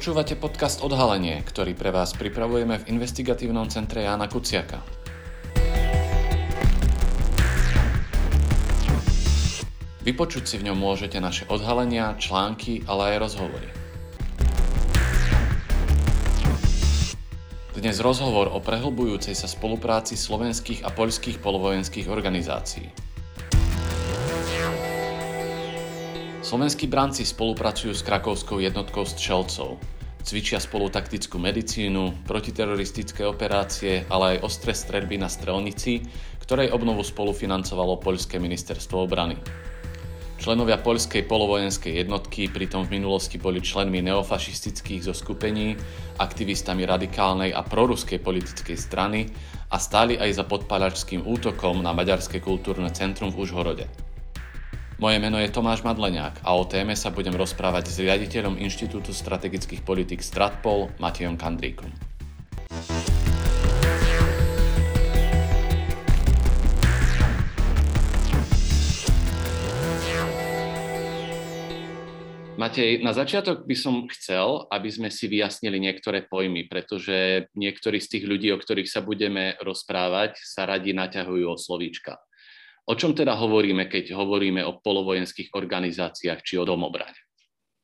Počúvate podcast Odhalenie, ktorý pre vás pripravujeme v investigatívnom centre Jána Kuciaka. Vypočuť si v ňom môžete naše odhalenia, články, ale aj rozhovory. Dnes rozhovor o prehlbujúcej sa spolupráci slovenských a poľských polovojenských organizácií. Slovenskí branci spolupracujú s krakovskou jednotkou strelcov. Cvičia spolu taktickú medicínu, protiteroristické operácie, ale aj ostré stredby na strelnici, ktorej obnovu spolufinancovalo Poľské ministerstvo obrany. Členovia poľskej polovojenskej jednotky pritom v minulosti boli členmi neofašistických zoskupení, aktivistami radikálnej a proruskej politickej strany a stáli aj za podpalačským útokom na Maďarské kultúrne centrum v Užhorode. Moje meno je Tomáš Madleniak a o téme sa budem rozprávať s riaditeľom Inštitútu strategických politik Stratpol Matejom Kandríkom. Matej, na začiatok by som chcel, aby sme si vyjasnili niektoré pojmy, pretože niektorí z tých ľudí, o ktorých sa budeme rozprávať, sa radi naťahujú o slovíčka. O čom teda hovoríme, keď hovoríme o polovojenských organizáciách či o domobrane?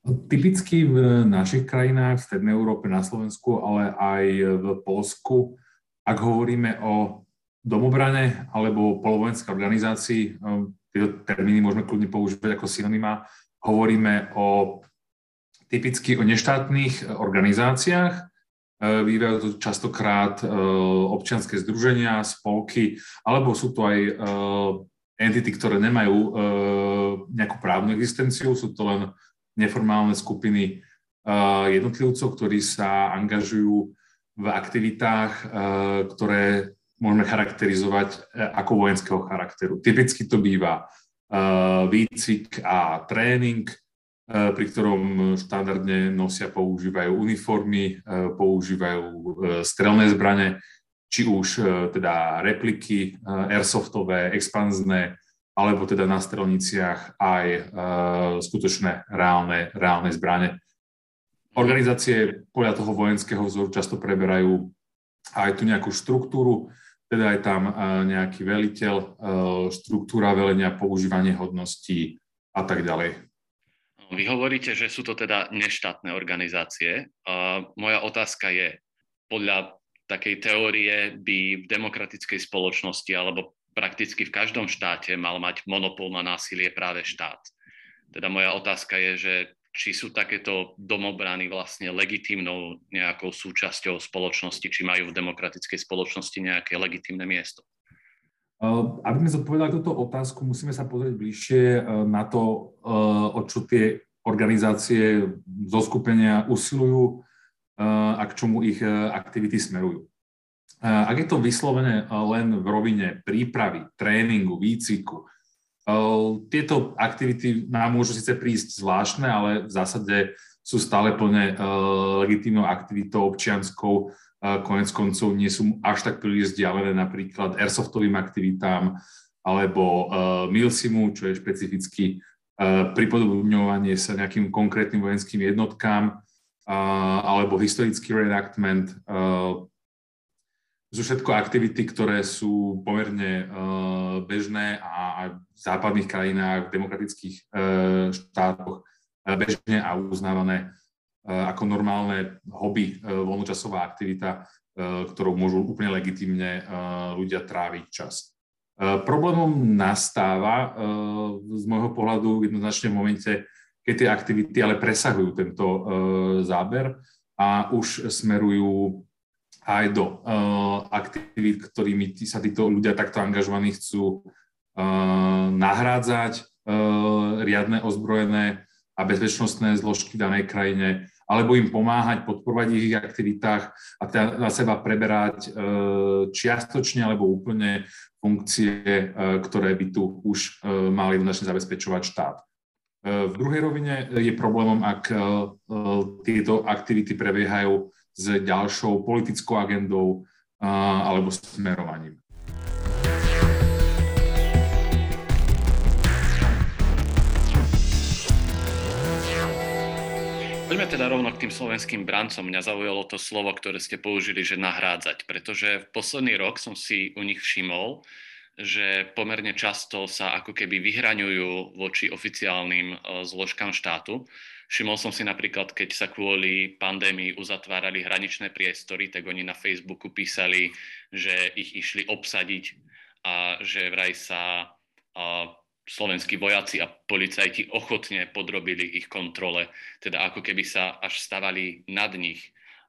Typicky v našich krajinách, v Strednej Európe, na Slovensku, ale aj v Polsku, ak hovoríme o domobrane alebo polovojenskej organizácii, um, tieto termíny môžeme kľudne používať ako synonyma, hovoríme o typicky o neštátnych organizáciách, uh, bývajú to častokrát uh, občianské združenia, spolky, alebo sú to aj uh, entity, ktoré nemajú e, nejakú právnu existenciu, sú to len neformálne skupiny e, jednotlivcov, ktorí sa angažujú v aktivitách, e, ktoré môžeme charakterizovať e, ako vojenského charakteru. Typicky to býva e, výcvik a tréning, e, pri ktorom štandardne nosia, používajú uniformy, používajú strelné zbrane, či už e, teda repliky e, airsoftové, expanzné, alebo teda na strelniciach aj e, skutočné reálne, reálne zbrane. Organizácie podľa toho vojenského vzoru často preberajú aj tu nejakú štruktúru, teda je tam nejaký veliteľ, štruktúra velenia, používanie hodností a tak ďalej. Vy hovoríte, že sú to teda neštátne organizácie. Moja otázka je, podľa takej teórie by v demokratickej spoločnosti alebo prakticky v každom štáte mal mať monopol na násilie práve štát. Teda moja otázka je, že či sú takéto domobrany vlastne legitímnou nejakou súčasťou spoločnosti, či majú v demokratickej spoločnosti nejaké legitímne miesto. Aby sme zodpovedali túto otázku, musíme sa pozrieť bližšie na to, o čo tie organizácie zo skupenia usilujú a k čomu ich e, aktivity smerujú. Ak je to vyslovené len v rovine prípravy, tréningu, výcviku, e, tieto aktivity nám môžu síce prísť zvláštne, ale v zásade sú stále plne e, legitímnou aktivitou občianskou, konec koncov nie sú až tak príliš vzdialené napríklad airsoftovým aktivitám alebo milsimu, čo je špecificky pripodobňovanie sa nejakým konkrétnym vojenským jednotkám, alebo historický reenactment. Sú všetko aktivity, ktoré sú pomerne bežné a v západných krajinách, v demokratických štátoch bežne a uznávané ako normálne hobby, voľnočasová aktivita, ktorou môžu úplne legitimne ľudia tráviť čas. Problémom nastáva z môjho pohľadu jednoznačne v momente, keď tie aktivity ale presahujú tento uh, záber a už smerujú aj do uh, aktivít, ktorými tí, sa títo ľudia takto angažovaní chcú uh, nahrádzať uh, riadne ozbrojené a bezpečnostné zložky v danej krajine, alebo im pomáhať, podporovať ich aktivitách a teda na seba preberať uh, čiastočne alebo úplne funkcie, uh, ktoré by tu už mali jednoznačne zabezpečovať štát. V druhej rovine je problémom, ak e, tieto aktivity prebiehajú s ďalšou politickou agendou alebo smerovaním. Poďme teda rovno k tým slovenským brancom. Mňa zaujalo to slovo, ktoré ste použili, že nahrádzať, pretože v posledný rok som si u nich všimol, že pomerne často sa ako keby vyhraňujú voči oficiálnym e, zložkám štátu. Všimol som si napríklad, keď sa kvôli pandémii uzatvárali hraničné priestory, tak oni na Facebooku písali, že ich išli obsadiť a že vraj sa slovenskí vojaci a policajti ochotne podrobili ich kontrole, teda ako keby sa až stavali nad nich.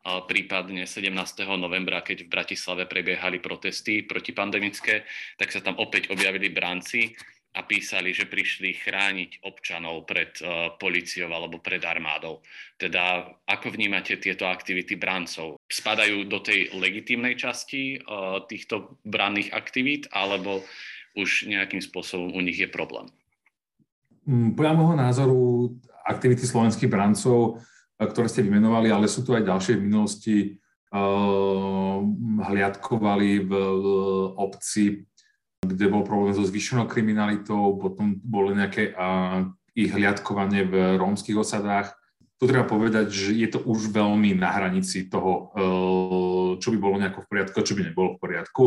Prípadne 17. novembra, keď v Bratislave prebiehali protesty protipandemické, tak sa tam opäť objavili bránci a písali, že prišli chrániť občanov pred uh, policiou alebo pred armádou. Teda ako vnímate tieto aktivity brancov? Spadajú do tej legitímnej časti uh, týchto branných aktivít alebo už nejakým spôsobom u nich je problém? Mm, podľa môjho názoru aktivity slovenských brancov, ktoré ste vymenovali, ale sú tu aj ďalšie v minulosti, uh, hliadkovali v obci, kde bol problém so zvýšenou kriminalitou, potom boli nejaké ich hliadkovanie v rómskych osadách. Tu treba povedať, že je to už veľmi na hranici toho, uh, čo by bolo nejako v poriadku, čo by nebolo v poriadku.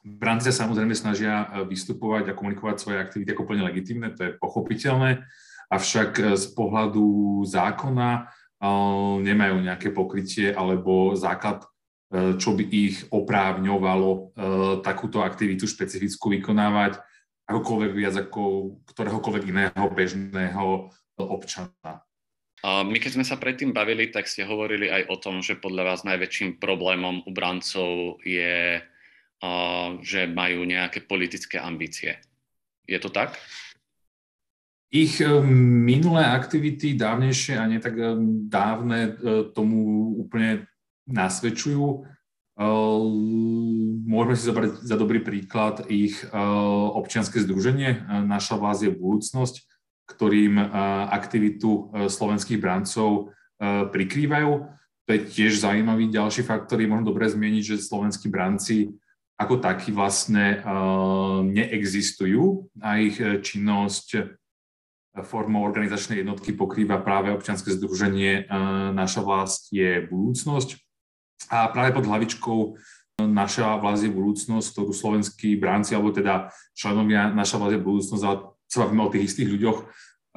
Branci sa samozrejme snažia e, vystupovať a komunikovať svoje aktivity ako plne legitimné, to je pochopiteľné, avšak e, z pohľadu zákona e, nemajú nejaké pokrytie alebo základ, čo by ich oprávňovalo takúto aktivitu špecifickú vykonávať akokoľvek viac ako ktoréhokoľvek iného bežného občana. My keď sme sa predtým bavili, tak ste hovorili aj o tom, že podľa vás najväčším problémom u brancov je že majú nejaké politické ambície. Je to tak? Ich eh, minulé aktivity, dávnejšie a nie tak eh, dávne, eh, tomu úplne nasvedčujú. Môžeme si zobrať za dobrý príklad ich občianske združenie Naša vlast je budúcnosť, ktorým aktivitu slovenských brancov prikrývajú. To je tiež zaujímavý ďalší faktor, je možno dobre zmieniť, že slovenskí branci ako takí vlastne neexistujú a ich činnosť formou organizačnej jednotky pokrýva práve občianske združenie Naša vlast je budúcnosť. A práve pod hlavičkou Naša vlast je budúcnosť, ktorú slovenskí bránci, alebo teda členovia Naša vlast je budúcnosť, ale sa bavíme o tých istých ľuďoch,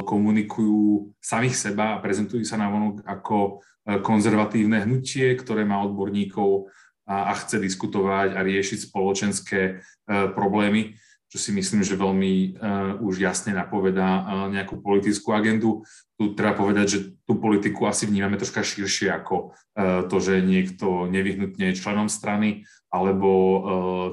komunikujú samých seba a prezentujú sa na vonok ako konzervatívne hnutie, ktoré má odborníkov a, a chce diskutovať a riešiť spoločenské problémy, čo si myslím, že veľmi uh, už jasne napovedá uh, nejakú politickú agendu. Tu treba povedať, že tú politiku asi vnímame troška širšie ako uh, to, že niekto nevyhnutne je členom strany alebo uh,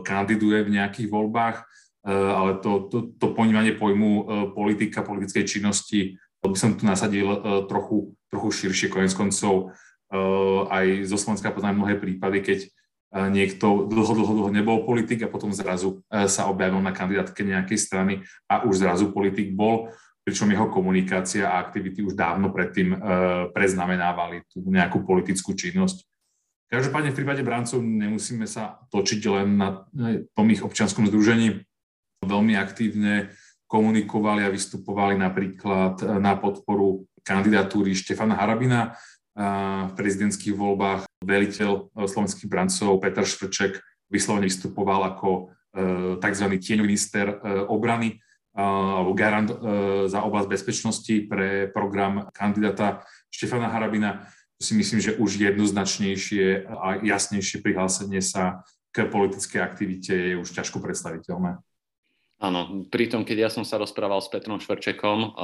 kandiduje v nejakých voľbách, uh, ale to, to, to ponímanie pojmu uh, politika, politickej činnosti, to by som tu nasadil uh, trochu, trochu širšie, konec koncov. Uh, aj zo Slovenska poznám mnohé prípady, keď niekto dlho, dlho, dlho nebol politik a potom zrazu e, sa objavil na kandidátke nejakej strany a už zrazu politik bol, pričom jeho komunikácia a aktivity už dávno predtým e, preznamenávali tú nejakú politickú činnosť. Každopádne v prípade brancov nemusíme sa točiť len na e, tom ich občianskom združení. Veľmi aktívne komunikovali a vystupovali napríklad na podporu kandidatúry Štefana Harabina, v prezidentských voľbách veliteľ e, slovenských brancov Peter Švrček vyslovene vystupoval ako e, tzv. tieň minister e, obrany alebo garant za oblasť bezpečnosti pre program kandidáta Štefana Harabina. To si myslím, že už jednoznačnejšie a jasnejšie prihlásenie sa k politickej aktivite je už ťažko predstaviteľné. Áno, pritom keď ja som sa rozprával s Petrom Šverčekom,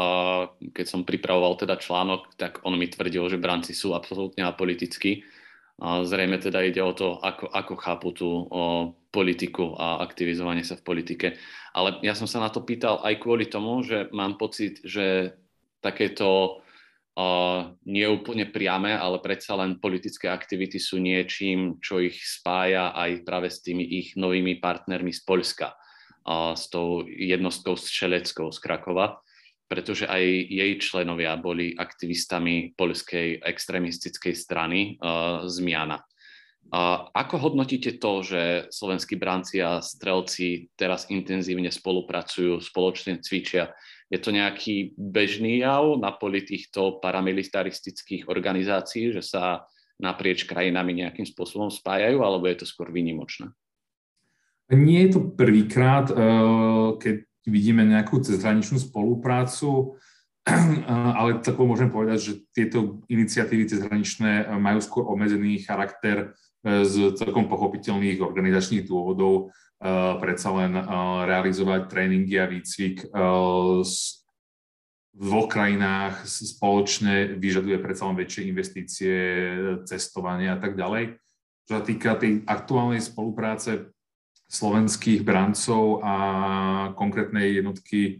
keď som pripravoval teda článok, tak on mi tvrdil, že branci sú absolútne apolitickí. Zrejme teda ide o to, ako, ako chápu tú o, politiku a aktivizovanie sa v politike. Ale ja som sa na to pýtal aj kvôli tomu, že mám pocit, že takéto uh, nie priame, ale predsa len politické aktivity sú niečím, čo ich spája aj práve s tými ich novými partnermi z Poľska s tou jednostkou Šeleckou z Krakova, pretože aj jej členovia boli aktivistami poľskej extrémistickej strany uh, Zmiana. Uh, ako hodnotíte to, že slovenskí bránci a strelci teraz intenzívne spolupracujú, spoločne cvičia? Je to nejaký bežný jav na poli týchto paramilitaristických organizácií, že sa naprieč krajinami nejakým spôsobom spájajú, alebo je to skôr výnimočné? Nie je to prvýkrát, eh, keď vidíme nejakú cezhraničnú spoluprácu, ale tak môžem povedať, že tieto iniciatívy cezhraničné majú skôr obmedzený charakter eh, z celkom pochopiteľných organizačných dôvodov predsa len realizovať tréningy a výcvik v dvoch krajinách spoločne vyžaduje predsa len väčšie investície, cestovanie a tak ďalej. Čo sa týka tej aktuálnej spolupráce slovenských brancov a konkrétnej jednotky e,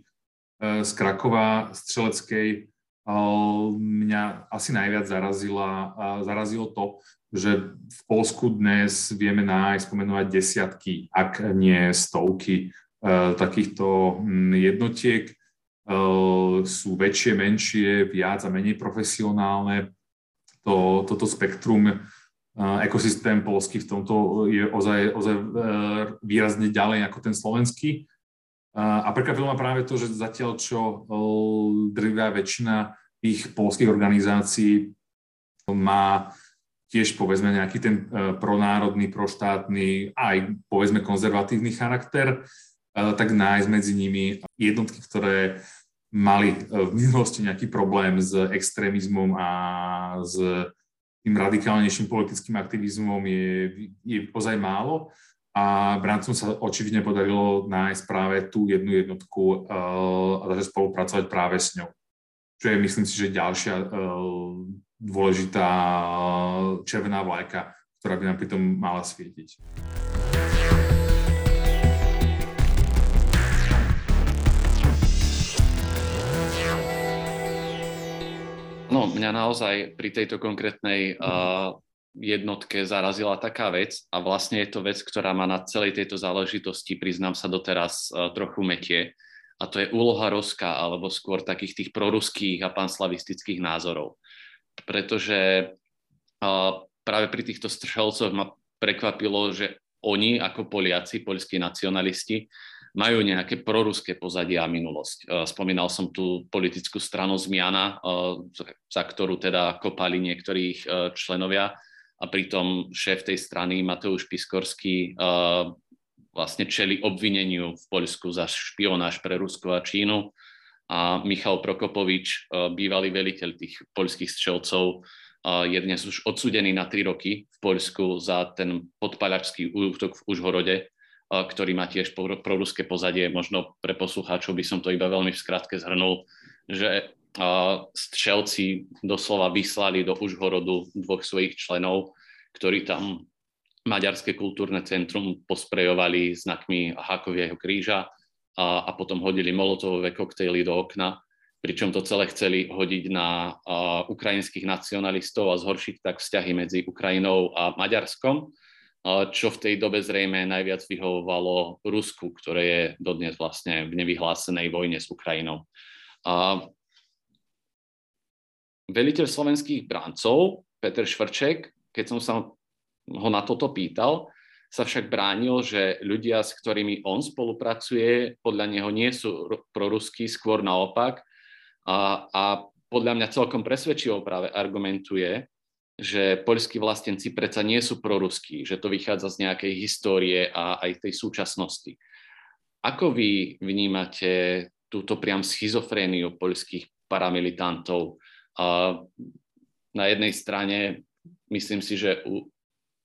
z Krakova, Streleckej, mňa asi najviac zarazila, zarazilo to, že v Polsku dnes vieme nájsť, spomenovať desiatky, ak nie stovky takýchto jednotiek. Sú väčšie, menšie, viac a menej profesionálne. To, toto spektrum ekosystém polský v tomto je ozaj, ozaj výrazne ďalej ako ten slovenský. A prekvapilo ma práve to, že zatiaľ čo drvá väčšina tých polských organizácií má tiež povedzme nejaký ten e, pronárodný, proštátny, aj povedzme konzervatívny charakter, e, tak nájsť medzi nimi jednotky, ktoré mali e, v minulosti nejaký problém s extrémizmom a s tým radikálnejším politickým aktivizmom je, je ozaj málo. A Brancom sa očividne podarilo nájsť práve tú jednu jednotku a začať spolupracovať práve s ňou. Čo je, myslím si, že ďalšia dôležitá červená vlajka, ktorá by nám pritom mala svietiť. No, mňa naozaj pri tejto konkrétnej uh, jednotke zarazila taká vec a vlastne je to vec, ktorá má na celej tejto záležitosti, priznám sa doteraz, uh, trochu metie. A to je úloha Ruska alebo skôr takých tých proruských a panslavistických názorov. Pretože práve pri týchto strelcoch ma prekvapilo, že oni ako Poliaci, poľskí nacionalisti, majú nejaké proruské pozadie a minulosť. Spomínal som tú politickú stranu Zmiana, za ktorú teda kopali niektorých členovia. A pritom šéf tej strany Mateusz Piskorský vlastne čeli obvineniu v Poľsku za špionáž pre Rusko a Čínu. A Michal Prokopovič, bývalý veliteľ tých poľských strelcov, je dnes už odsudený na tri roky v Poľsku za ten podpaľačský útok v Užhorode, ktorý má tiež proruské pozadie. Možno pre poslucháčov by som to iba veľmi v skratke zhrnul, že strelci doslova vyslali do Užhorodu dvoch svojich členov, ktorí tam Maďarské kultúrne centrum posprejovali znakmi Hákovieho kríža a, a potom hodili molotovové koktejly do okna, pričom to celé chceli hodiť na a, ukrajinských nacionalistov a zhoršiť tak vzťahy medzi Ukrajinou a Maďarskom, čo v tej dobe zrejme najviac vyhovovalo Rusku, ktoré je dodnes vlastne v nevyhlásenej vojne s Ukrajinou. A, veliteľ slovenských bráncov, Peter Švrček, keď som sa ho na toto pýtal, sa však bránil, že ľudia, s ktorými on spolupracuje, podľa neho nie sú proruskí, skôr naopak. A, a podľa mňa celkom presvedčivo práve argumentuje, že poľskí vlastenci predsa nie sú proruskí, že to vychádza z nejakej histórie a aj tej súčasnosti. Ako vy vnímate túto priam schizofréniu poľských paramilitantov? A na jednej strane myslím si, že u,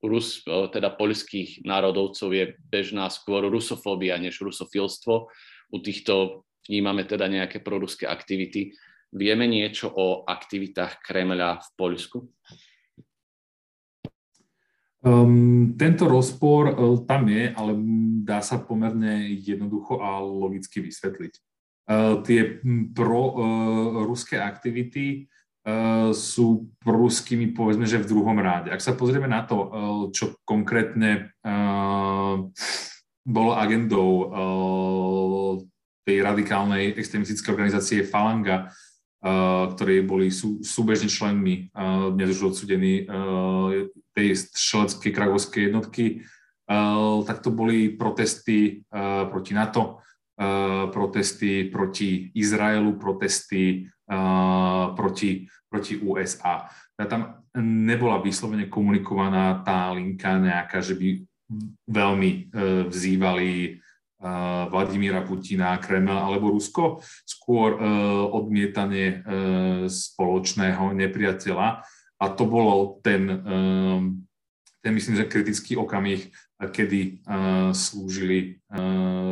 Rus, teda poľských národovcov je bežná skôr rusofóbia než rusofilstvo. U týchto vnímame teda nejaké proruské aktivity. Vieme niečo o aktivitách Kremľa v Poľsku? Um, tento rozpor uh, tam je, ale dá sa pomerne jednoducho a logicky vysvetliť. Uh, tie pro-ruské uh, aktivity Eh, sú proruskými, povedzme, že v druhom ráde. Ak sa pozrieme na to, eh, čo konkrétne eh, bolo agendou tej radikálnej extremistickej organizácie Falanga, ktorej boli sú, súbežne členmi, dnes už odsudení tej šeleckej kragovskej jednotky, tak to boli protesty proti NATO, protesty proti Izraelu, protesty proti, proti USA. Tam nebola vyslovene komunikovaná tá linka nejaká, že by veľmi vzývali Vladimíra Putina, Kreml alebo Rusko, skôr odmietanie spoločného nepriateľa. A to bolo ten, ten myslím, že kritický okamih, kedy slúžili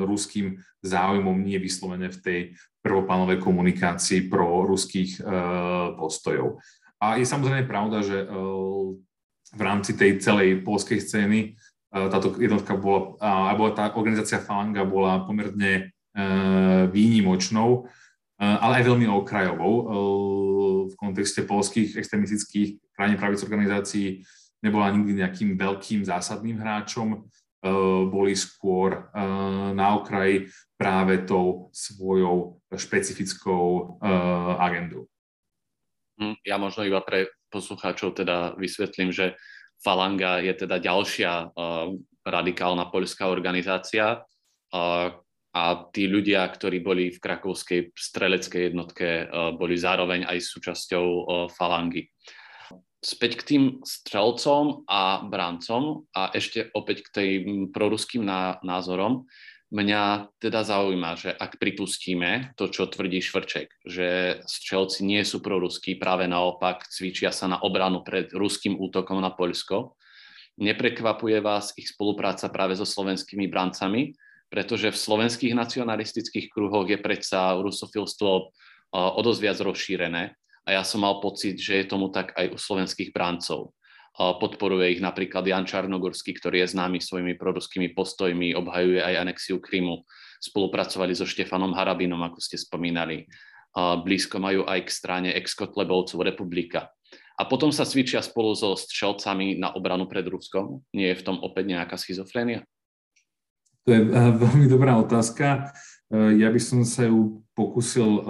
ruským záujmom, nie vyslovene v tej prvoplánovej komunikácii pro ruských postojov. A je samozrejme pravda, že v rámci tej celej polskej scény táto jednotka bola, alebo tá organizácia Falanga bola pomerne výnimočnou, ale aj veľmi okrajovou v kontexte polských extremistických krajine pravic organizácií nebola nikdy nejakým veľkým zásadným hráčom, boli skôr na okraji práve tou svojou špecifickou agendou. Hm, ja možno iba pre poslucháčov teda vysvetlím, že Falanga je teda ďalšia radikálna poľská organizácia a tí ľudia, ktorí boli v krakovskej streleckej jednotke, boli zároveň aj súčasťou Falangy späť k tým strelcom a brancom a ešte opäť k tým proruským názorom. Mňa teda zaujíma, že ak pripustíme to, čo tvrdí Švrček, že strelci nie sú proruskí, práve naopak cvičia sa na obranu pred ruským útokom na Poľsko, neprekvapuje vás ich spolupráca práve so slovenskými brancami, pretože v slovenských nacionalistických kruhoch je predsa rusofilstvo o dosť viac rozšírené a ja som mal pocit, že je tomu tak aj u slovenských bráncov. Podporuje ich napríklad Jan Čarnogorský, ktorý je známy svojimi proruskými postojmi, obhajuje aj anexiu Krymu. Spolupracovali so Štefanom Harabinom, ako ste spomínali. Blízko majú aj k strane ex-Kotlebovcov republika. A potom sa cvičia spolu so strelcami na obranu pred Ruskom. Nie je v tom opäť nejaká schizofrénia? To je eh, veľmi dobrá otázka. Eh, ja by som sa ju pokusil eh,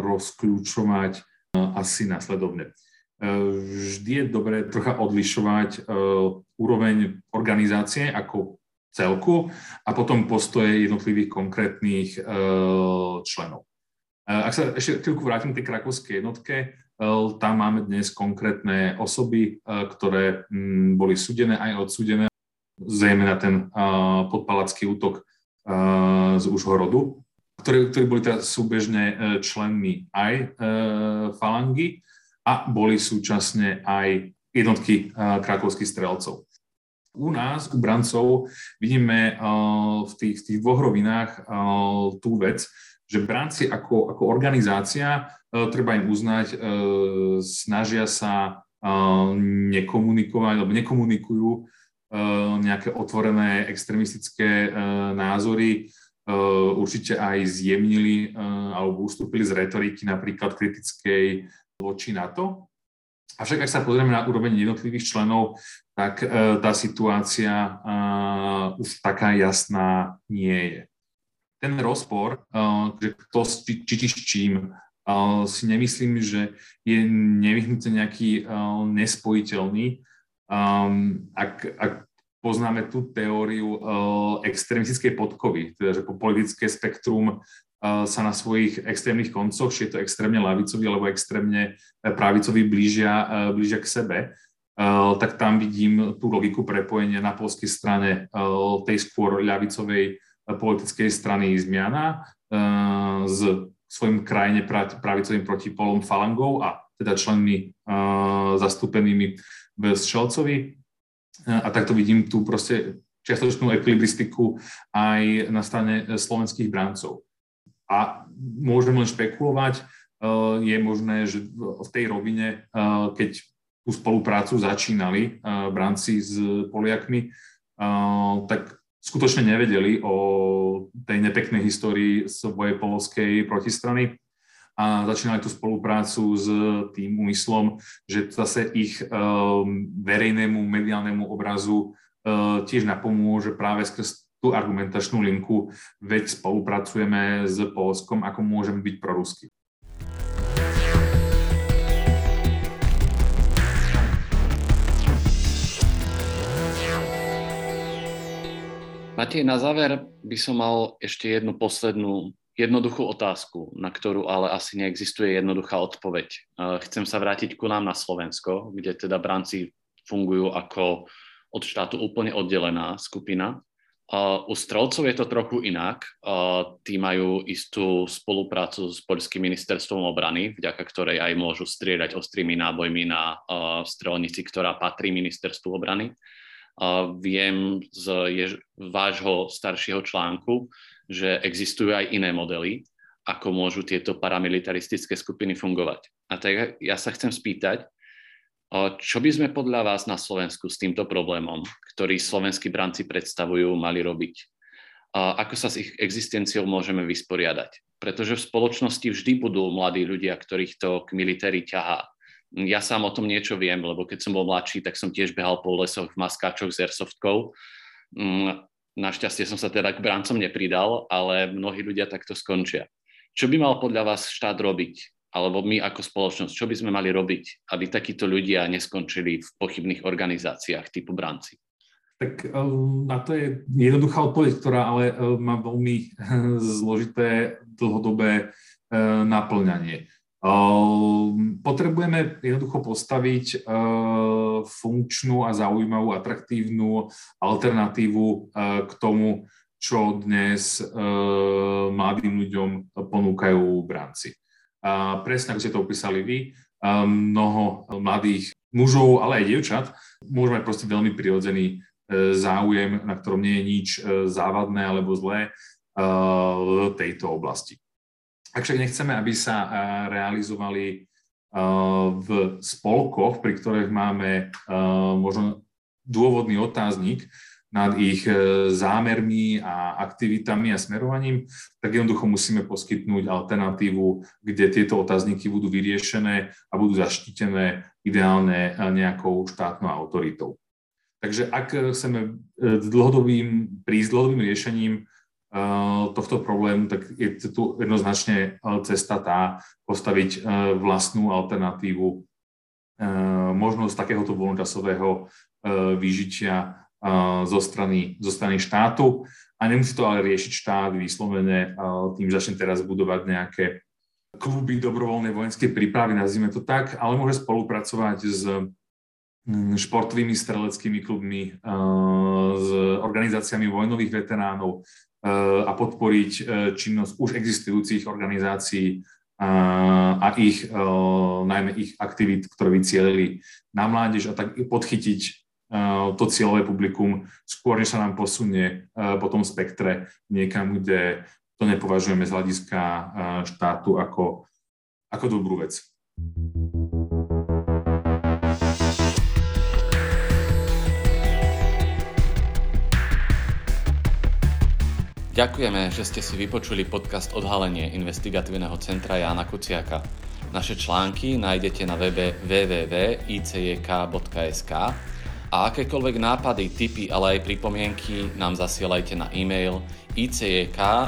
rozklúčovať asi následovne. E, vždy je dobré trocha odlišovať e, úroveň organizácie ako celku a potom postoje jednotlivých konkrétnych e, členov. Ak sa ešte chvíľku vrátim k tej krakovskej jednotke, tam máme dnes konkrétne osoby, ktoré boli súdené aj odsúdené, zejme na ten podpalacký útok z Užhorodu, ktorí, ktorí boli teda súbežne e, členmi aj e, falangy a boli súčasne aj jednotky e, krakovských strelcov. U nás, u brancov, vidíme v tých, v tých dvoch rovinách tú vec, že branci ako, ako organizácia, treba im uznať, snažia sa nekomunikovať, alebo nekomunikujú nejaké otvorené extremistické názory, Eh, určite aj zjemnili eh, alebo ustúpili z retoriky napríklad kritickej voči NATO. Avšak ak sa pozrieme na úroveň jednotlivých členov, tak eh, tá situácia už taká jasná nie je. Ten rozpor, že kto či, s čím, si nemyslím, že je nevyhnutne nejaký nespojiteľný. Ak, ak poznáme tú teóriu extrémistickej podkovy, teda že po politické spektrum sa na svojich extrémnych koncoch, či je to extrémne lavicový alebo extrémne eh, pravicový, blížia, uh, blížia k sebe, tak tam vidím tú logiku prepojenia na polskej strane tej skôr ľavicovej politickej strany Zmiana s svojim krajine pravicovým protipolom Falangov a teda členmi zastúpenými v Šelcovi a takto vidím tú proste čiastočnú ekvilibristiku aj na strane slovenských bráncov. A môžem len špekulovať, e, je možné, že v tej rovine, e, keď tú spoluprácu začínali e, bránci s Poliakmi, tak skutočne nevedeli o tej nepeknej histórii svojej polskej protistrany. A začínali tú spoluprácu s tým úmyslom, že zase ich verejnému mediálnemu obrazu tiež napomôže práve skrz tú argumentačnú linku, veď spolupracujeme s Polskom, ako môžeme byť prorusky. Matej, na záver by som mal ešte jednu poslednú jednoduchú otázku, na ktorú ale asi neexistuje jednoduchá odpoveď. Chcem sa vrátiť ku nám na Slovensko, kde teda branci fungujú ako od štátu úplne oddelená skupina. U strelcov je to trochu inak. Tí majú istú spoluprácu s Poľským ministerstvom obrany, vďaka ktorej aj môžu strieľať ostrými nábojmi na strelnici, ktorá patrí ministerstvu obrany. Uh, viem z jež, vášho staršieho článku, že existujú aj iné modely, ako môžu tieto paramilitaristické skupiny fungovať. A tak ja sa chcem spýtať, uh, čo by sme podľa vás na Slovensku s týmto problémom, ktorý slovenskí branci predstavujú, mali robiť? Ako sa s ich existenciou môžeme vysporiadať? Pretože v spoločnosti vždy budú mladí ľudia, ktorých to k militéri ťahá ja sám o tom niečo viem, lebo keď som bol mladší, tak som tiež behal po lesoch v maskáčoch s airsoftkou. Mm, našťastie som sa teda k brancom nepridal, ale mnohí ľudia takto skončia. Čo by mal podľa vás štát robiť, alebo my ako spoločnosť, čo by sme mali robiť, aby takíto ľudia neskončili v pochybných organizáciách typu branci? Tak eh, na to je jednoduchá odpoveď, ktorá ale eh, má veľmi zložité dlhodobé eh, naplňanie. Ehm, potrebujeme jednoducho postaviť ehm, funkčnú a zaujímavú, atraktívnu alternatívu ehm, k tomu, čo dnes mladým ľuďom ponúkajú branci. Presne ako ste to opísali vy, mnoho mladých mužov, ale aj dievčat, môžeme proste veľmi prirodzený záujem, na ktorom nie je nič závadné alebo zlé v tejto oblasti. Ak však nechceme, aby sa realizovali v spolkoch, pri ktorých máme možno dôvodný otáznik nad ich zámermi a aktivitami a smerovaním, tak jednoducho musíme poskytnúť alternatívu, kde tieto otázniky budú vyriešené a budú zaštitené ideálne nejakou štátnou autoritou. Takže ak chceme dlhodobým, prísť dlhodobým riešením tohto problému, tak je tu jednoznačne cesta tá postaviť vlastnú alternatívu, možnosť takéhoto voľnočasového vyžitia zo strany, zo strany štátu. A nemusí to ale riešiť štát vyslovene tým, začne teraz budovať nejaké kluby dobrovoľnej vojenskej prípravy, nazvime to tak, ale môže spolupracovať s športovými streleckými klubmi, s organizáciami vojnových veteránov, a podporiť e, činnosť už existujúcich organizácií a ich, e, najmä ich aktivít, ktoré vycielili na mládež a tak podchytiť to cieľové publikum skôr, než sa nám posunie po tom spektre niekam, kde to nepovažujeme z hľadiska štátu ako, ako dobrú vec. Ďakujeme, že ste si vypočuli podcast Odhalenie investigatívneho centra Jána Kuciaka. Naše články nájdete na webe www.icjk.sk a akékoľvek nápady, tipy, ale aj pripomienky nám zasielajte na e-mail icjk.icjk.sk.